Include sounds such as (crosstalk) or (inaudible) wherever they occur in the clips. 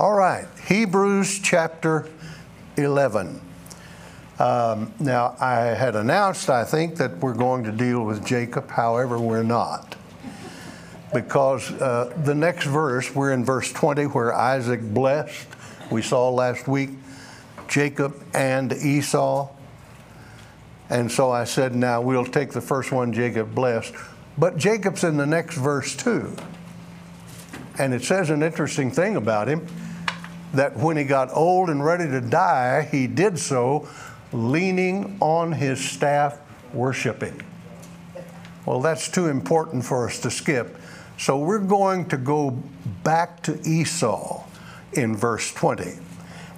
All right, Hebrews chapter 11. Um, now, I had announced, I think, that we're going to deal with Jacob, however, we're not. Because uh, the next verse, we're in verse 20, where Isaac blessed, we saw last week, Jacob and Esau. And so I said, now we'll take the first one, Jacob blessed. But Jacob's in the next verse too. And it says an interesting thing about him that when he got old and ready to die, he did so leaning on his staff, worshiping. Well, that's too important for us to skip. So we're going to go back to Esau in verse 20.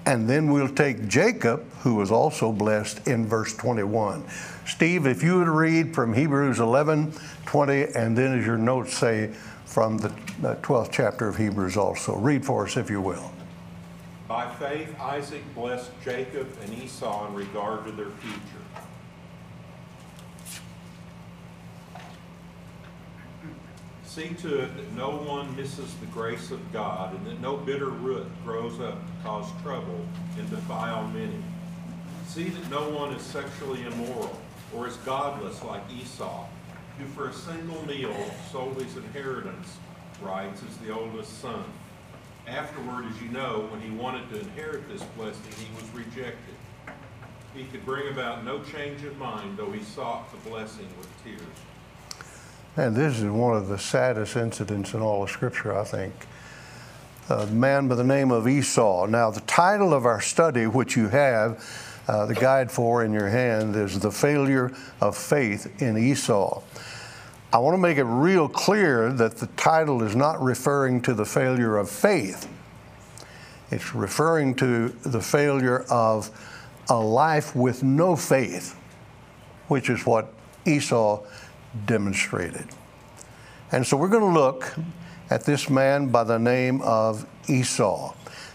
And then we'll take Jacob, who was also blessed, in verse 21. Steve, if you would read from Hebrews 11, 20, and then as your notes say, from the 12th chapter of Hebrews also. Read for us, if you will. By faith, Isaac blessed Jacob and Esau in regard to their future. See to it that no one misses the grace of God, and that no bitter root grows up to cause trouble and defile many. See that no one is sexually immoral, or is godless like Esau, who for a single meal sold his inheritance rights as the oldest son. Afterward, as you know, when he wanted to inherit this blessing, he was rejected. He could bring about no change of mind, though he sought the blessing with tears. And this is one of the saddest incidents in all of Scripture, I think. A man by the name of Esau. Now, the title of our study, which you have, uh, the guide for in your hand, is The Failure of Faith in Esau. I want to make it real clear that the title is not referring to the failure of faith. It's referring to the failure of a life with no faith, which is what Esau demonstrated. And so we're going to look at this man by the name of Esau.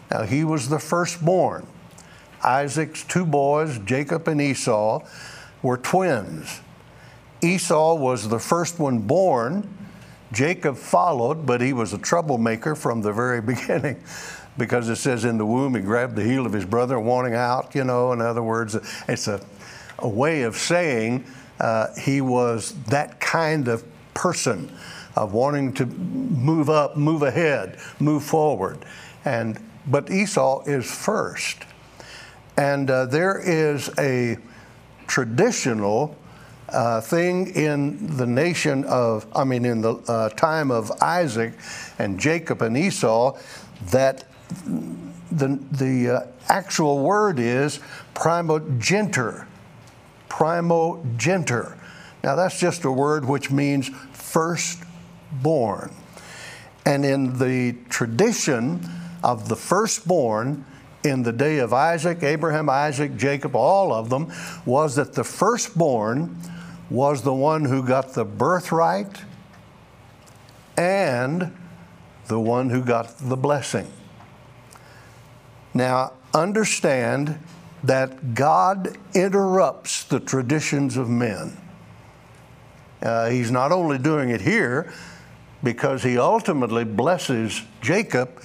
Now, he was the firstborn. Isaac's two boys, Jacob and Esau, were twins. Esau was the first one born. Jacob followed, but he was a troublemaker from the very (laughs) beginning because it says in the womb he grabbed the heel of his brother, wanting out, you know. In other words, it's a, a way of saying uh, he was that kind of person of wanting to move up, move ahead, move forward. And, but Esau is first. And uh, there is a traditional uh, thing in the nation of, I mean, in the uh, time of Isaac and Jacob and Esau, that the, the uh, actual word is primogenitor. Primogenitor. Now, that's just a word which means firstborn. And in the tradition of the firstborn, in the day of Isaac, Abraham, Isaac, Jacob, all of them, was that the firstborn was the one who got the birthright and the one who got the blessing. Now, understand that God interrupts the traditions of men. Uh, he's not only doing it here because he ultimately blesses Jacob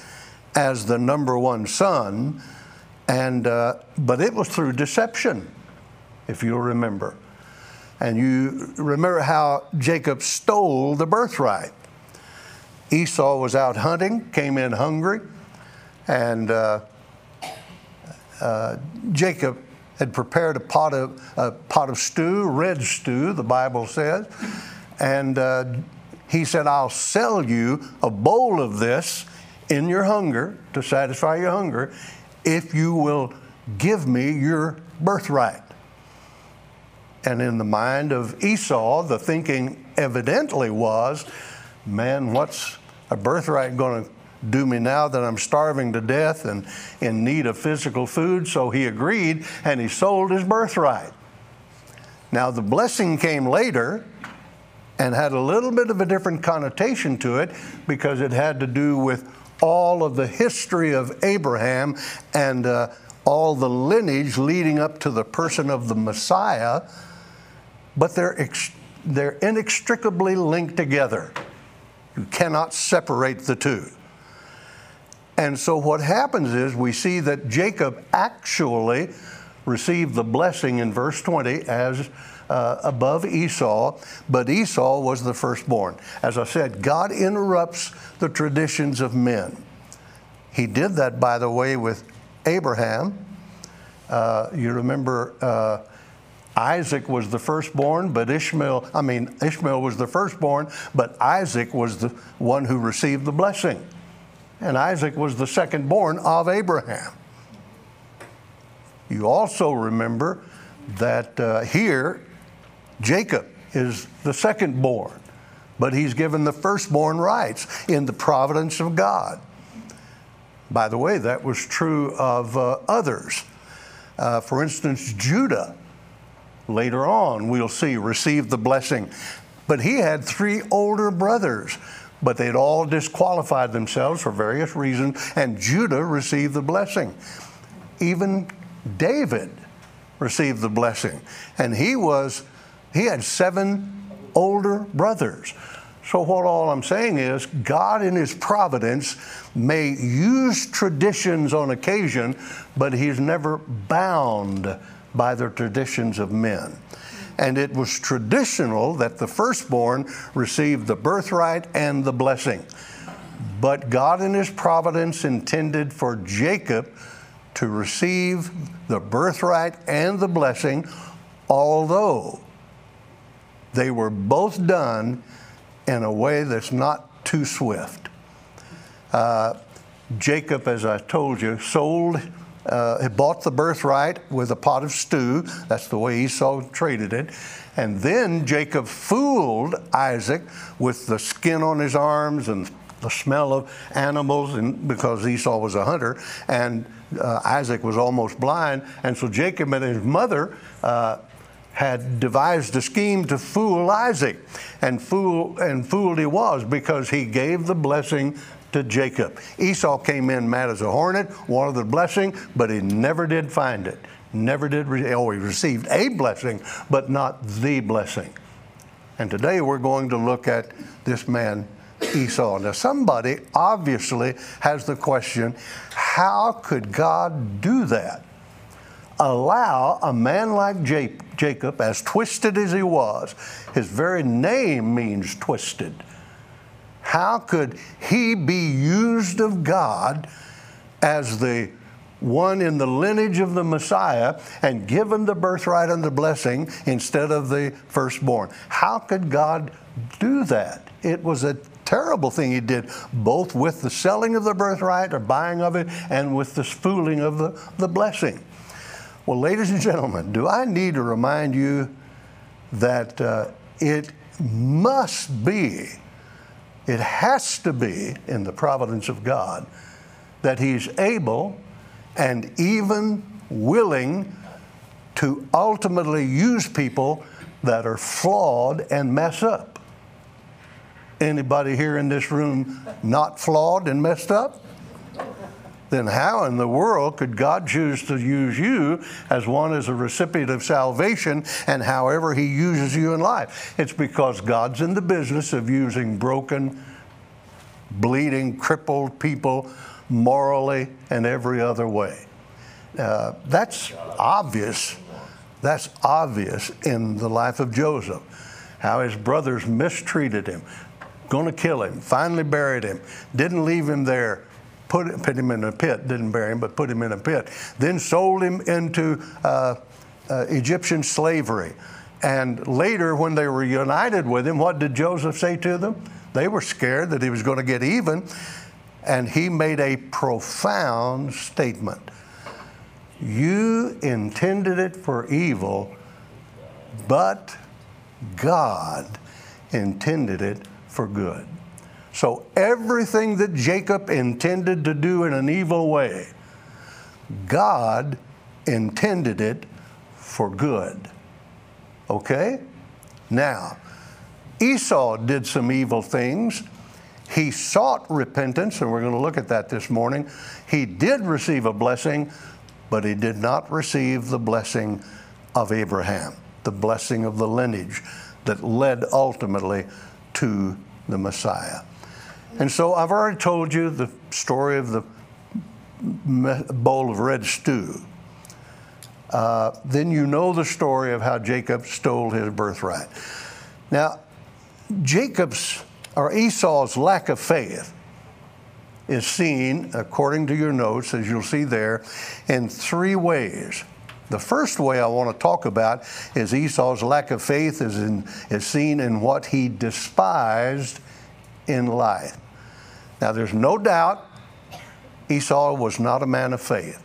as the number one son, and uh, but it was through deception, if you'll remember. And you remember how Jacob stole the birthright. Esau was out hunting, came in hungry, and uh, uh, Jacob had prepared a pot of a pot of stew, red stew, the Bible says, and uh, he said, "I'll sell you a bowl of this in your hunger to satisfy your hunger, if you will give me your birthright." And in the mind of Esau, the thinking evidently was, man, what's a birthright going to do me now that I'm starving to death and in need of physical food? So he agreed and he sold his birthright. Now, the blessing came later and had a little bit of a different connotation to it because it had to do with all of the history of Abraham and uh, all the lineage leading up to the person of the Messiah but they're, ex- they're inextricably linked together. You cannot separate the two. And so what happens is we see that Jacob actually received the blessing in verse 20 as uh, above Esau, but Esau was the firstborn. As I said, God interrupts the traditions of men. He did that, by the way, with Abraham. Uh, you remember uh, Isaac was the firstborn, but Ishmael, I mean, Ishmael was the firstborn, but Isaac was the one who received the blessing. And Isaac was the secondborn of Abraham. You also remember that uh, here, Jacob is the secondborn, but he's given the firstborn rights in the providence of God. By the way, that was true of uh, others. Uh, for instance, Judah, later on, we'll see, received the blessing. But he had three older brothers, but they'd all disqualified themselves for various reasons, and Judah received the blessing. Even David received the blessing, and he was, he had seven older brothers. So, what all I'm saying is, God in His providence may use traditions on occasion, but He's never bound by the traditions of men. And it was traditional that the firstborn received the birthright and the blessing. But God in His providence intended for Jacob to receive the birthright and the blessing, although they were both done in a way that's not too swift. Uh, Jacob, as I told you, sold, uh, bought the birthright with a pot of stew. That's the way Esau traded it. And then Jacob fooled Isaac with the skin on his arms and the smell of animals, and because Esau was a hunter, and uh, Isaac was almost blind. And so Jacob and his mother uh, had devised a scheme to fool Isaac. And, fool, and fooled he was because he gave the blessing to Jacob. Esau came in mad as a hornet, wanted the blessing, but he never did find it. Never did, re- oh, he received a blessing, but not the blessing. And today we're going to look at this man, Esau. Now, somebody obviously has the question how could God do that? allow a man like Jacob, as twisted as he was, his very name means twisted. How could he be used of God as the one in the lineage of the Messiah and given the birthright and the blessing instead of the firstborn? How could God do that? It was a terrible thing he did, both with the selling of the birthright or buying of it and with the fooling of the, the blessing. Well, ladies and gentlemen, do I need to remind you that uh, it must be, it has to be in the providence of God that He's able and even willing to ultimately use people that are flawed and mess up. Anybody here in this room not flawed and messed up? Then how in the world could God choose to use you as one as a recipient of salvation and however He uses you in life? It's because God's in the business of using broken, bleeding, crippled people morally and every other way. Uh, that's obvious. That's obvious in the life of Joseph. How his brothers mistreated him, going to kill him, finally buried him, didn't leave him there put, put him in a pit, didn't bury him, but put him in a pit. Then sold him into uh, uh, Egyptian slavery. And later, when they were united with him, what did Joseph say to them? They were scared that he was going to get even. And he made a profound statement You intended it for evil, but God intended it for good. So everything that Jacob intended to do in an evil way, God intended it for good. Okay? Now, Esau did some evil things. He sought repentance, and we're going to look at that this morning. He did receive a blessing, but he did not receive the blessing of Abraham, the blessing of the lineage that led ultimately to the Messiah. And so I've already told you the story of the bowl of red stew, uh, then you know the story of how Jacob stole his birthright. Now, Jacob's or Esau's lack of faith is seen, according to your notes, as you'll see there, in three ways. The first way I want to talk about is Esau's lack of faith is, in, is seen in what he despised in life. Now, there's no doubt Esau was not a man of faith.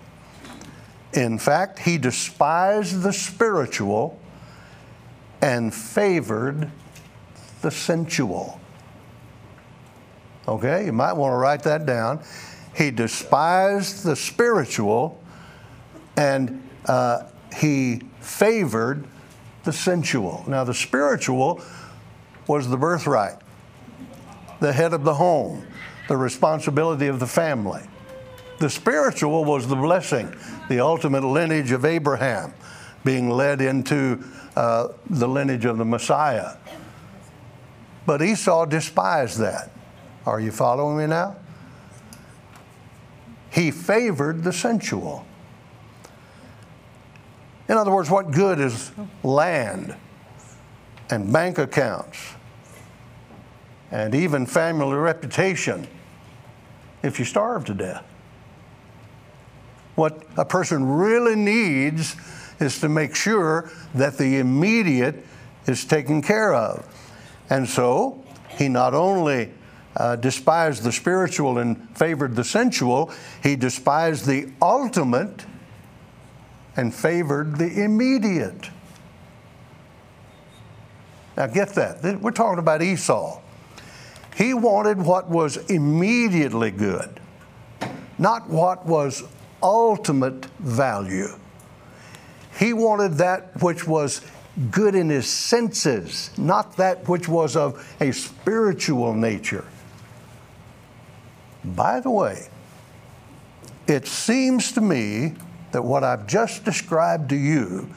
In fact, he despised the spiritual and favored the sensual. Okay, you might want to write that down. He despised the spiritual and uh, he favored the sensual. Now, the spiritual was the birthright, the head of the home, the responsibility of the family. The spiritual was the blessing, the ultimate lineage of Abraham, being led into uh, the lineage of the Messiah. But Esau despised that. Are you following me now? He favored the sensual. In other words, what good is land and bank accounts and even family reputation if you starve to death? What a person really needs is to make sure that the immediate is taken care of. And so, he not only uh, despised the spiritual and favored the sensual, he despised the ultimate and favored the immediate. Now, get that. We're talking about Esau. He wanted what was immediately good, not what was ultimate value. He wanted that which was good in his senses, not that which was of a spiritual nature. By the way, it seems to me that what I've just described to you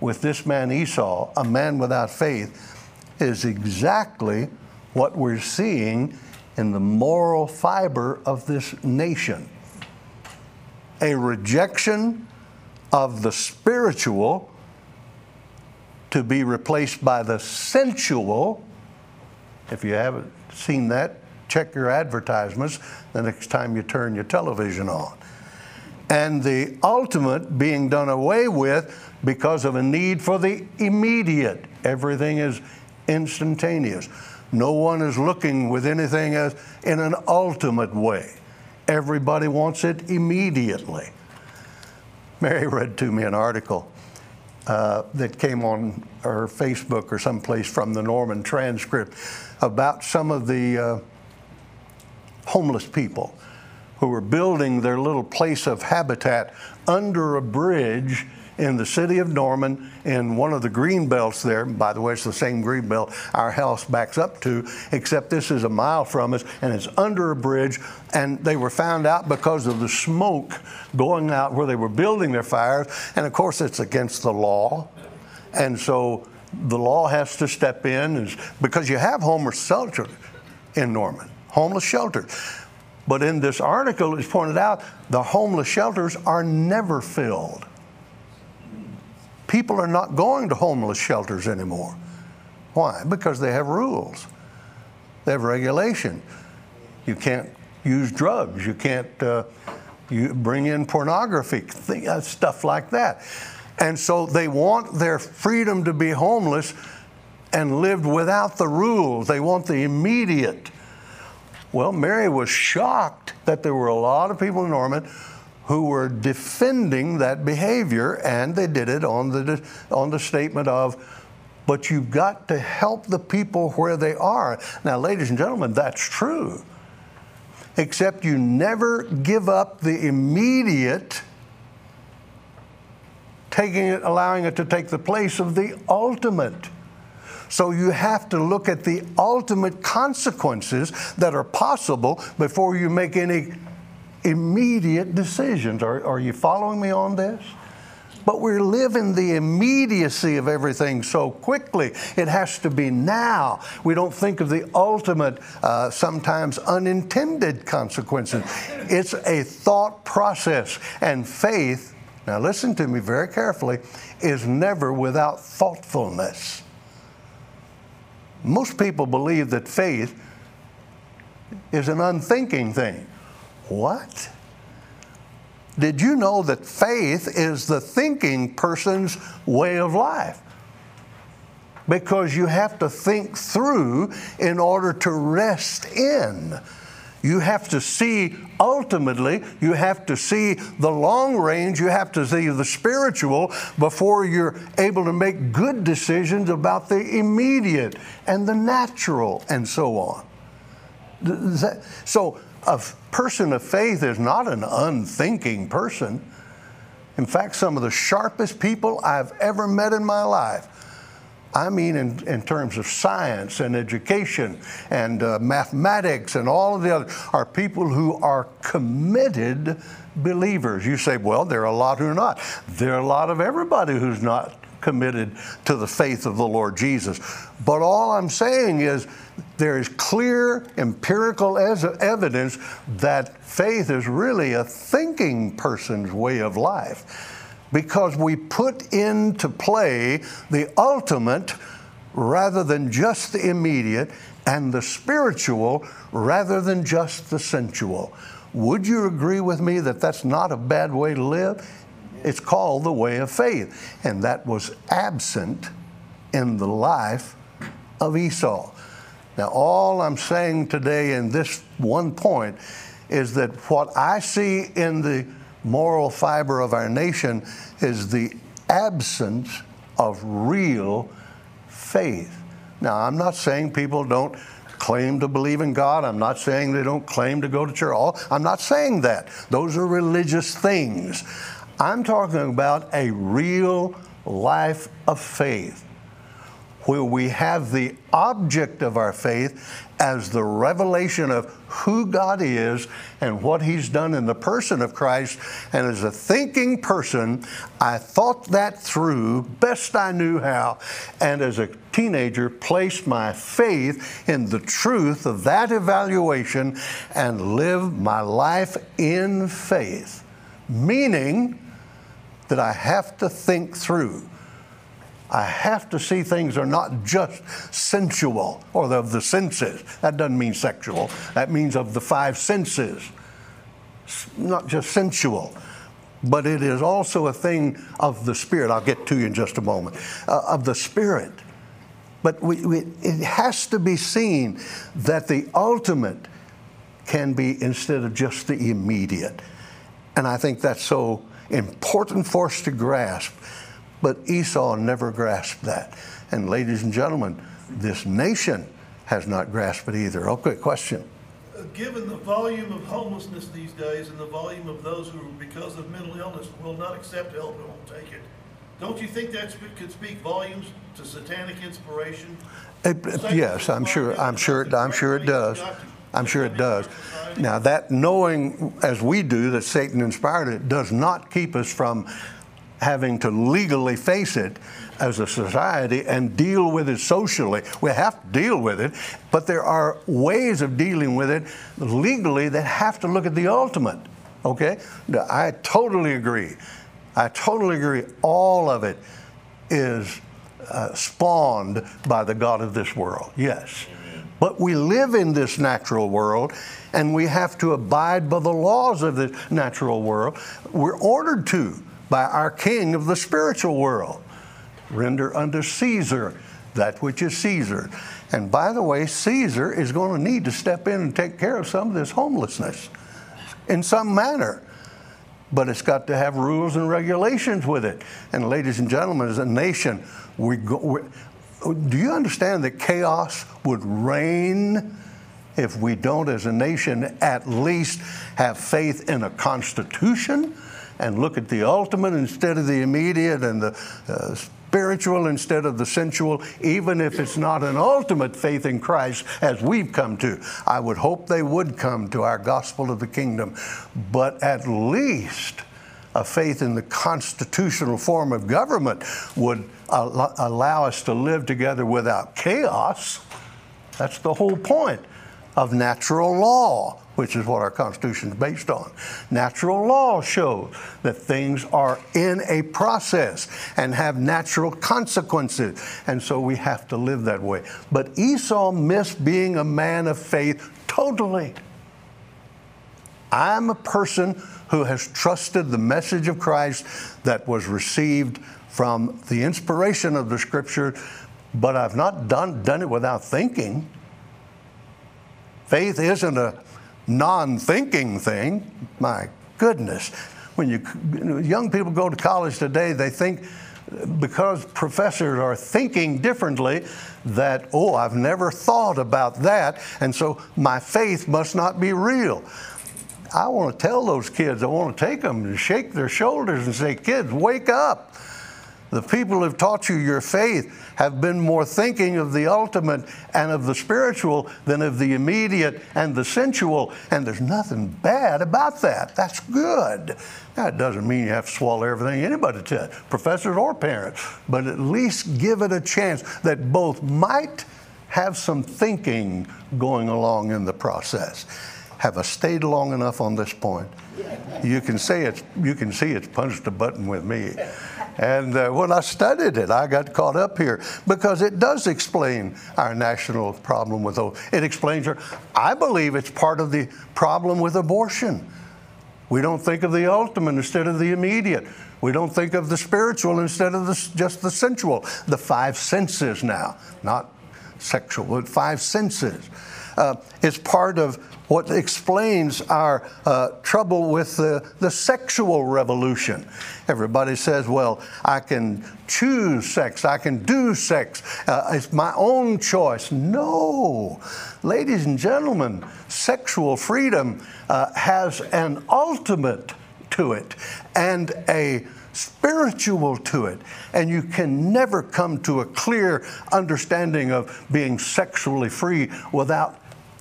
with this man Esau, a man without faith, is exactly what we're seeing in the moral fiber of this nation. A rejection of the spiritual to be replaced by the sensual. If you haven't seen that, check your advertisements the next time you turn your television on. And the ultimate being done away with because of a need for the immediate. Everything is instantaneous. No one is looking with anything as in an ultimate way. Everybody wants it immediately. Mary read to me an article uh, that came on her Facebook or someplace from the Norman transcript about some of the uh, homeless people who were building their little place of habitat under a bridge in the city of Norman in one of the green belts there. By the way, it's the same green belt our house backs up to, except this is a mile from us and it's under a bridge. And they were found out because of the smoke going out where they were building their fires. And of course, it's against the law. And so the law has to step in because you have homeless shelters in Norman, homeless shelters. But in this article, it's pointed out the homeless shelters are never filled. People are not going to homeless shelters anymore. Why? Because they have rules, they have regulation. You can't use drugs, you can't uh, you bring in pornography, uh, stuff like that. And so they want their freedom to be homeless and lived without the rules. They want the immediate. Well, Mary was shocked that there were a lot of people in Norman who were defending that behavior, and they did it on the, on the statement of, but you've got to help the people where they are. Now, ladies and gentlemen, that's true. Except you never give up the immediate, taking it, allowing it to take the place of the ultimate. So you have to look at the ultimate consequences that are possible before you make any immediate decisions. Are, are you following me on this? but we live in the immediacy of everything so quickly. It has to be now. We don't think of the ultimate, uh, sometimes unintended consequences. It's a thought process, and faith, now listen to me very carefully, is never without thoughtfulness. Most people believe that faith is an unthinking thing. What? Did you know that faith is the thinking person's way of life? Because you have to think through in order to rest in. You have to see ultimately, you have to see the long range, you have to see the spiritual before you're able to make good decisions about the immediate and the natural and so on. So, a person of faith is not an unthinking person. In fact, some of the sharpest people I've ever met in my life, I mean, in, in terms of science and education and uh, mathematics and all of the other, are people who are committed believers. You say, well, there are a lot who are not. There are a lot of everybody who's not committed to the faith of the Lord Jesus. But all I'm saying is there is clear empirical evidence that faith is really a thinking person's way of life because we put into play the ultimate rather than just the immediate and the spiritual rather than just the sensual. Would you agree with me that that's not a bad way to live? It's called the way of faith. And that was absent in the life of Esau. Now, all I'm saying today in this one point is that what I see in the moral fiber of our nation is the absence of real faith. Now, I'm not saying people don't claim to believe in God. I'm not saying they don't claim to go to church. I'm not saying that. Those are religious things. I'm talking about a real life of faith where we have the object of our faith as the revelation of who God is and what He's done in the person of Christ. And as a thinking person, I thought that through best I knew how. And as a teenager, placed my faith in the truth of that evaluation and lived my life in faith. Meaning, that I have to think through. I have to see things are not just sensual or of the senses. That doesn't mean sexual, that means of the five senses. not just sensual, but it is also a thing of the Spirit. I'll get to you in just a moment. Uh, of the Spirit. But we, we, it has to be seen that the ultimate can be instead of just the immediate. And I think that's so important for us to grasp. But Esau never grasped that. And ladies and gentlemen, this nation has not grasped it either. Okay, question. Uh, given the volume of homelessness these days and the volume of those who, because of mental illness, will not accept help and won't take it, don't you think that could speak volumes to satanic inspiration? It, yes, I'm sure. I'm sure. I'm sure it does. I'm sure it does. Now, that knowing as we do that Satan inspired it does not keep us from having to legally face it as a society and deal with it socially. We have to deal with it, but there are ways of dealing with it legally that have to look at the ultimate. Okay? I totally agree. I totally agree. All of it is uh, spawned by the God of this world. Yes. But we live in this natural world and we have to abide by the laws of this natural world. We're ordered to by our King of the spiritual world. Render unto Caesar that which is Caesar. And by the way, Caesar is going to need to step in and take care of some of this homelessness in some manner. But it's got to have rules and regulations with it. And ladies and gentlemen, as a nation, we go, do you understand that chaos would reign if we don't, as a nation, at least have faith in a constitution and look at the ultimate instead of the immediate and the uh, spiritual instead of the sensual, even if it's not an ultimate faith in Christ as we've come to. I would hope they would come to our gospel of the kingdom, but at least a faith in the constitutional form of government would allow us to live together without chaos. That's the whole point of natural law, which is what our Constitution is based on. Natural law shows that things are in a process and have natural consequences, and so we have to live that way. But Esau missed being a man of faith totally. I'm a person who has trusted the message of Christ that was received from the inspiration of the Scripture, but I've not done, done it without thinking. Faith isn't a non thinking thing. My goodness. When you, young people go to college today, they think because professors are thinking differently that, oh, I've never thought about that, and so my faith must not be real. I want to tell those kids, I want to take them and shake their shoulders and say, kids, wake up. The people who have taught you your faith have been more thinking of the ultimate and of the spiritual than of the immediate and the sensual. And there's nothing bad about that. That's good. That doesn't mean you have to swallow everything anybody says, professors or parents, but at least give it a chance that both might have some thinking going along in the process. Have I stayed long enough on this point? You can say it's you can see it's punched a button with me. And uh, when I studied it, I got caught up here because it does explain our national problem with. It explains I believe it's part of the problem with abortion. We don't think of the ultimate instead of the immediate. We don't think of the spiritual instead of the, just the sensual. The five senses now, not sexual, but five senses. Uh, it's part of what explains our uh, trouble with the, the sexual revolution. Everybody says, well, I can choose sex, I can do sex, uh, it's my own choice. No. Ladies and gentlemen, sexual freedom uh, has an ultimate to it and a spiritual to it. And you can never come to a clear understanding of being sexually free without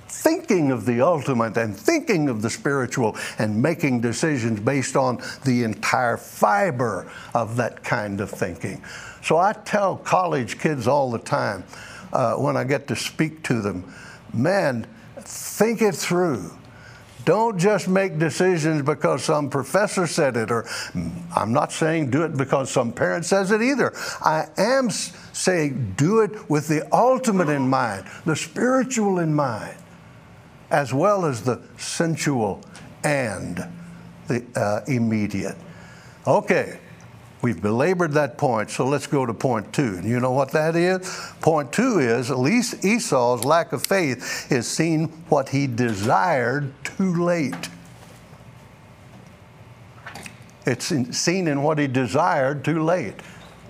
thinking of the ultimate and thinking of the spiritual and making decisions based on the entire fiber of that kind of thinking. So I tell college kids all the time uh, when I get to speak to them, man, think it through. Don't just make decisions because some professor said it, or I'm not saying do it because some parent says it either. I am saying do it with the ultimate in mind, the spiritual in mind as well as the sensual and the uh, immediate. Okay, we've belabored that point, so let's go to point two. And you know what that is? Point two is at least Esau's lack of faith is seen what he desired too late. It's in, seen in what he desired too late.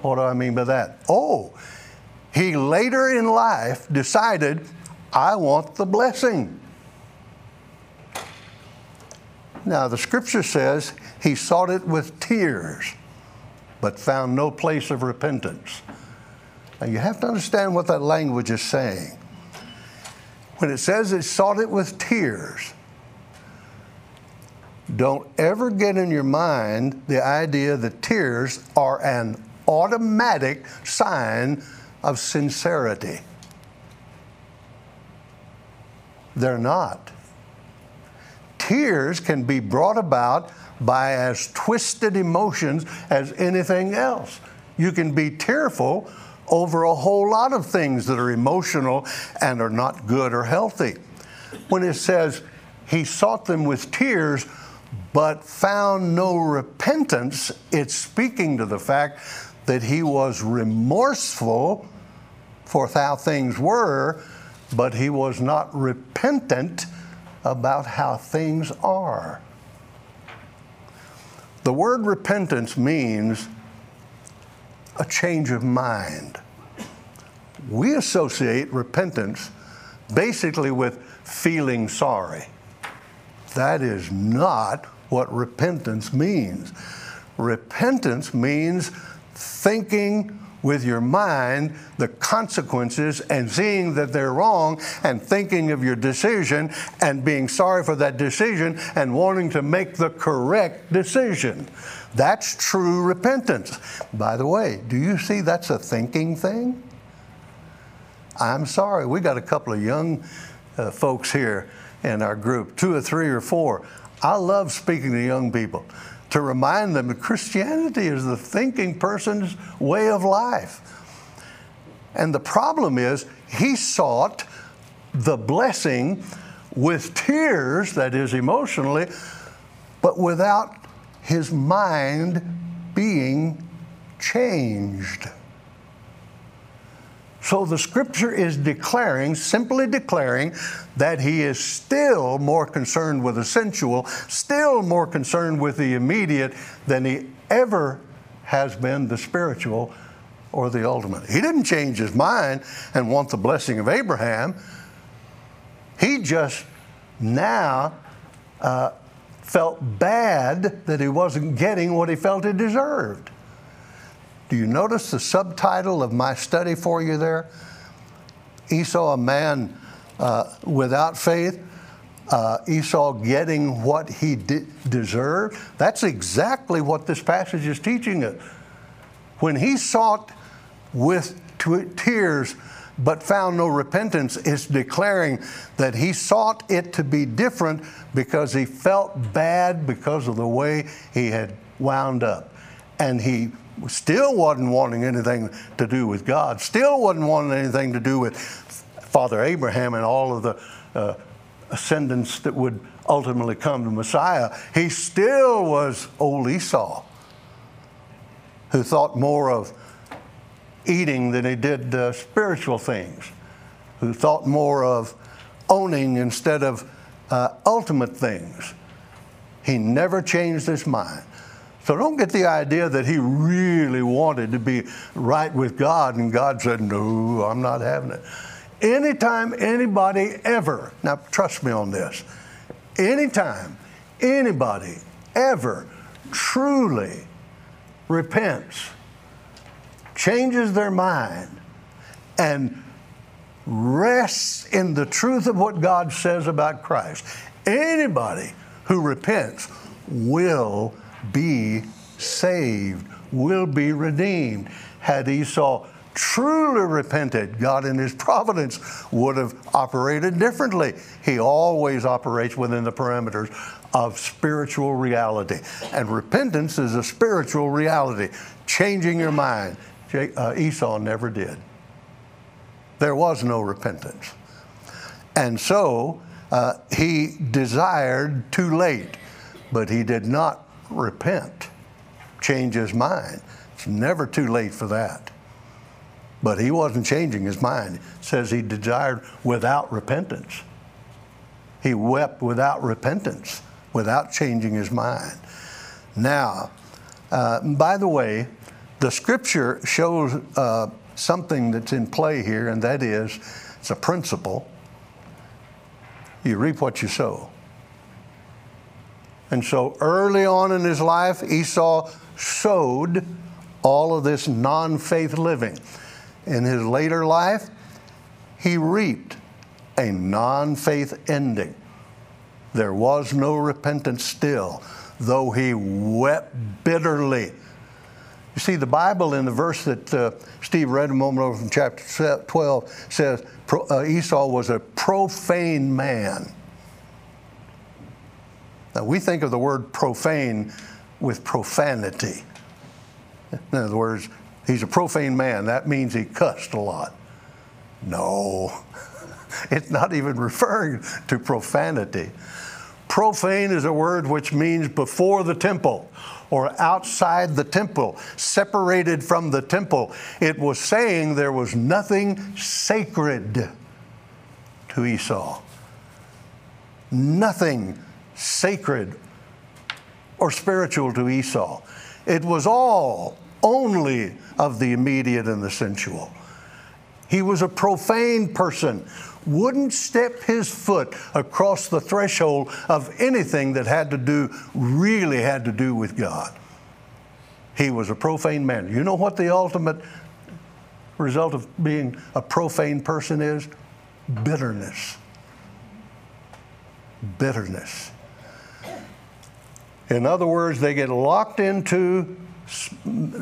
What do I mean by that? Oh, he later in life decided, I want the blessing. Now, the scripture says he sought it with tears, but found no place of repentance. Now, you have to understand what that language is saying. When it says he sought it with tears, don't ever get in your mind the idea that tears are an automatic sign of sincerity. They're not tears can be brought about by as twisted emotions as anything else. You can be tearful over a whole lot of things that are emotional and are not good or healthy. When it says he sought them with tears, but found no repentance, it's speaking to the fact that he was remorseful for how things were, but he was not repentant about how things are. The word repentance means a change of mind. We associate repentance basically with feeling sorry. That is not what repentance means. Repentance means thinking with your mind the consequences and seeing that they're wrong and thinking of your decision and being sorry for that decision and wanting to make the correct decision. That's true repentance. By the way, do you see that's a thinking thing? I'm sorry, we got a couple of young uh, folks here in our group, two or three or four. I love speaking to young people to remind them that Christianity is the thinking person's way of life. And the problem is, he sought the blessing with tears, that is, emotionally, but without his mind being changed. So the scripture is declaring, simply declaring, that he is still more concerned with the sensual, still more concerned with the immediate than he ever has been the spiritual or the ultimate. He didn't change his mind and want the blessing of Abraham. He just now uh, felt bad that he wasn't getting what he felt he deserved. Do you notice the subtitle of my study for you there? Esau, a man uh, without faith, uh, Esau getting what he de- deserved. That's exactly what this passage is teaching us. When he sought with t- tears but found no repentance, it's declaring that he sought it to be different because he felt bad because of the way he had wound up. And he still wasn't wanting anything to do with God, still wasn't wanting anything to do with Father Abraham and all of the uh, ascendants that would ultimately come to Messiah. He still was old Esau, who thought more of eating than he did uh, spiritual things, who thought more of owning instead of uh, ultimate things. He never changed his mind. So don't get the idea that he really wanted to be right with God and God said, No, I'm not having it. Anytime anybody ever, now trust me on this, anytime anybody ever truly repents, changes their mind, and rests in the truth of what God says about Christ, anybody who repents will be saved, will be redeemed. Had Esau truly repented, God in His providence would have operated differently. He always operates within the parameters of spiritual reality. And repentance is a spiritual reality, changing your mind. Uh, Esau never did. There was no repentance. And so uh, he desired too late, but he did not repent, change his mind. It's never too late for that. But he wasn't changing his mind. It says he desired without repentance. He wept without repentance, without changing his mind. Now, uh, by the way, the scripture shows uh, something that's in play here, and that is it's a principle. You reap what you sow. And so early on in his life, Esau sowed all of this non faith living. In his later life, he reaped a non faith ending. There was no repentance still, though he wept bitterly. You see, the Bible in the verse that uh, Steve read a moment ago from chapter 12 says uh, Esau was a profane man. Now, we think of the word profane with profanity. In other words, he's a profane man. That means he cussed a lot. No, (laughs) it's not even referring to profanity. Profane is a word which means before the temple or outside the temple, separated from the temple. It was saying there was nothing sacred to Esau. Nothing sacred or spiritual to Esau. It was all only of the immediate and the sensual. He was a profane person, wouldn't step his foot across the threshold of anything that had to do, really had to do with God. He was a profane man. You know what the ultimate result of being a profane person is? Bitterness. Bitterness. In other words, they get locked into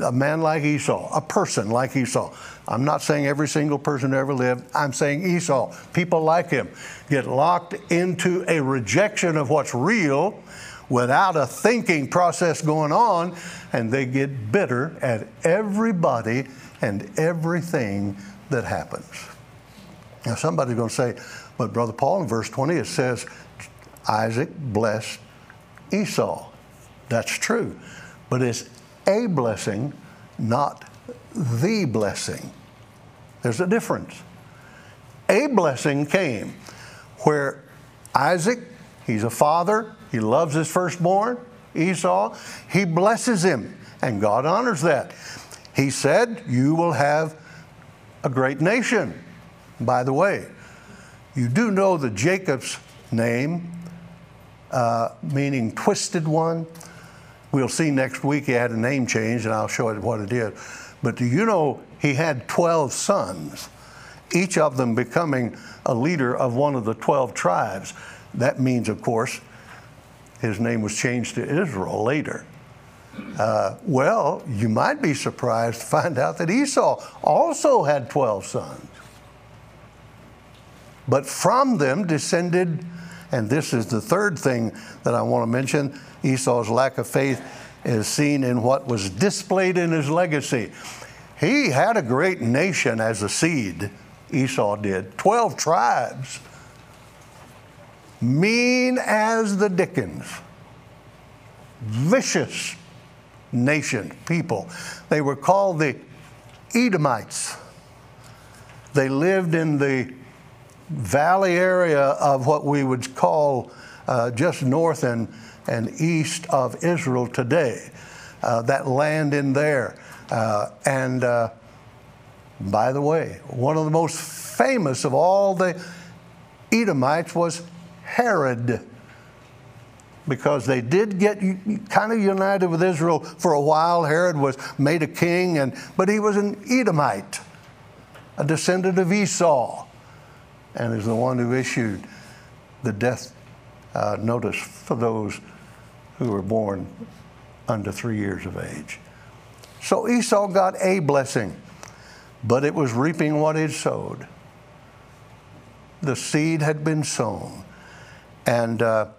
a man like Esau, a person like Esau. I'm not saying every single person who ever lived. I'm saying Esau, people like him, get locked into a rejection of what's real without a thinking process going on, and they get bitter at everybody and everything that happens. Now, somebody's going to say, but Brother Paul, in verse 20, it says, Isaac blessed Esau. That's true. But it's a blessing, not the blessing. There's a difference. A blessing came where Isaac, he's a father, he loves his firstborn, Esau, he blesses him, and God honors that. He said, You will have a great nation. By the way, you do know that Jacob's name, uh, meaning twisted one, we'll see next week he had a name change, and I'll show you what it is. But do you know he had 12 sons, each of them becoming a leader of one of the 12 tribes? That means, of course, his name was changed to Israel later. Uh, well, you might be surprised to find out that Esau also had 12 sons. But from them descended, and this is the third thing that I want to mention Esau's lack of faith is seen in what was displayed in his legacy. He had a great nation as a seed, Esau did, 12 tribes, mean as the Dickens, vicious nation, people. They were called the Edomites. They lived in the valley area of what we would call uh, just north and, and east of Israel today, uh, that land in there. Uh, and uh, by the way, one of the most famous of all the Edomites was Herod because they did get kind of united with Israel for a while. Herod was made a king, and, but he was an Edomite, a descendant of Esau, and is the one who issued the death uh, notice for those who were born under three years of age. So Esau got a blessing, but it was reaping what it sowed. The seed had been sown. And uh,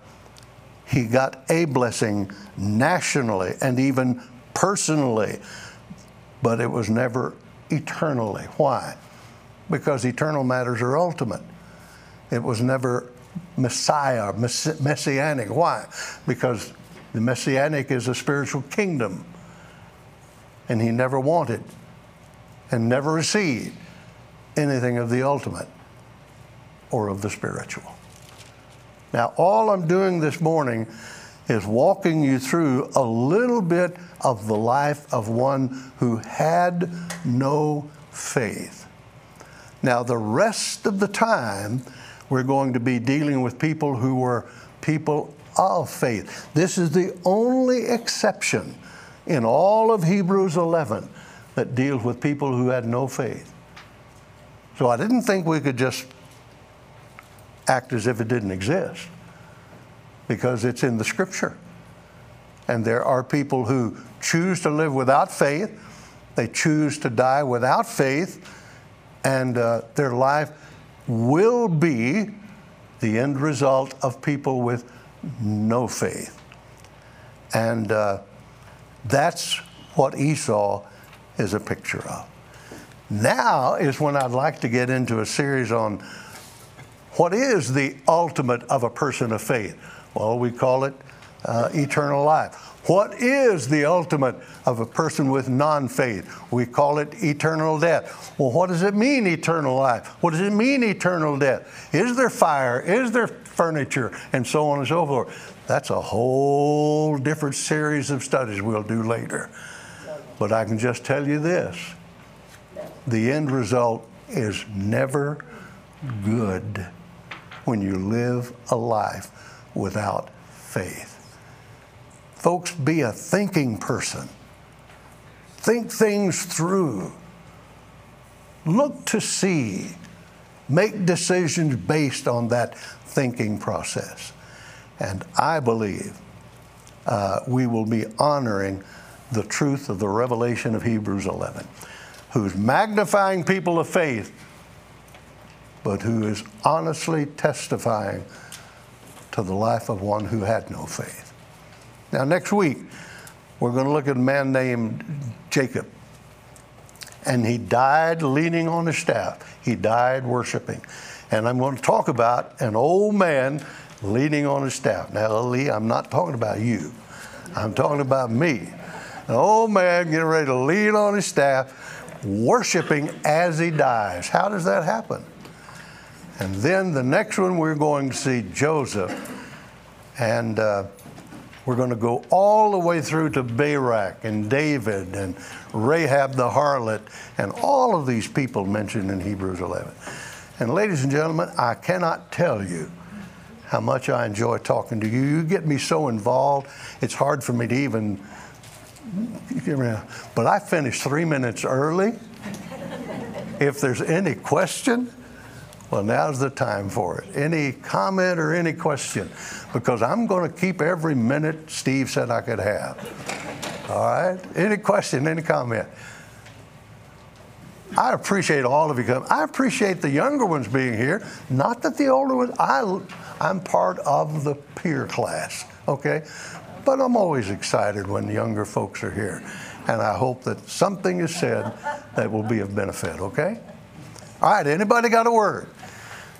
he got a blessing nationally and even personally, but it was never eternally. Why? Because eternal matters are ultimate. It was never Messiah, messianic. Why? Because the messianic is a spiritual kingdom, and he never wanted and never received anything of the ultimate or of the spiritual. Now, all I'm doing this morning is walking you through a little bit of the life of one who had no faith. Now, the rest of the time, we're going to be dealing with people who were people of faith. This is the only exception in all of Hebrews 11 that deals with people who had no faith. So I didn't think we could just act as if it didn't exist because it's in the scripture. And there are people who choose to live without faith, they choose to die without faith, and uh, their life will be the end result of people with no faith. And uh, that's what Esau is a picture of. Now is when I'd like to get into a series on what is the ultimate of a person of faith? Well, we call it uh, eternal life. What is the ultimate of a person with non faith? We call it eternal death. Well, what does it mean, eternal life? What does it mean, eternal death? Is there fire? Is there furniture? And so on and so forth. That's a whole different series of studies we'll do later. But I can just tell you this the end result is never good when you live a life without faith. Folks, be a thinking person. Think things through. look to see, make decisions based on that thinking process. And I believe uh, we will be honoring the truth of the revelation of Hebrews 11, who's magnifying people of faith, but who is honestly testifying to the life of one who had no faith. Now, next week, we're going to look at a man named Jacob. And he died leaning on his staff. He died worshiping. And I'm going to talk about an old man leaning on his staff. Now, Lee, I'm not talking about you. I'm talking about me. An old man getting ready to lean on his staff, worshiping as he dies. How does that happen? And then the next one, we're going to see Joseph. And uh, we're going to go all the way through to Barak and David and Rahab the harlot and all of these people mentioned in Hebrews 11. And ladies and gentlemen, I cannot tell you how much I enjoy talking to you. You get me so involved, it's hard for me to even. But I finished three minutes early. If there's any question, well, now's the time for it. Any comment or any question? Because I'm going to keep every minute Steve said I could have. All right? Any question, any comment? I appreciate all of you coming. I appreciate the younger ones being here. Not that the older ones, I, I'm part of the peer class, okay? But I'm always excited when younger folks are here. And I hope that something is said that will be of benefit, okay? All right, anybody got a word?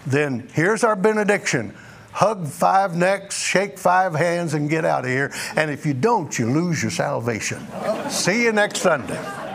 Then here's our benediction. Hug five necks, shake five hands, and get out of here. And if you don't, you lose your salvation. See you next Sunday.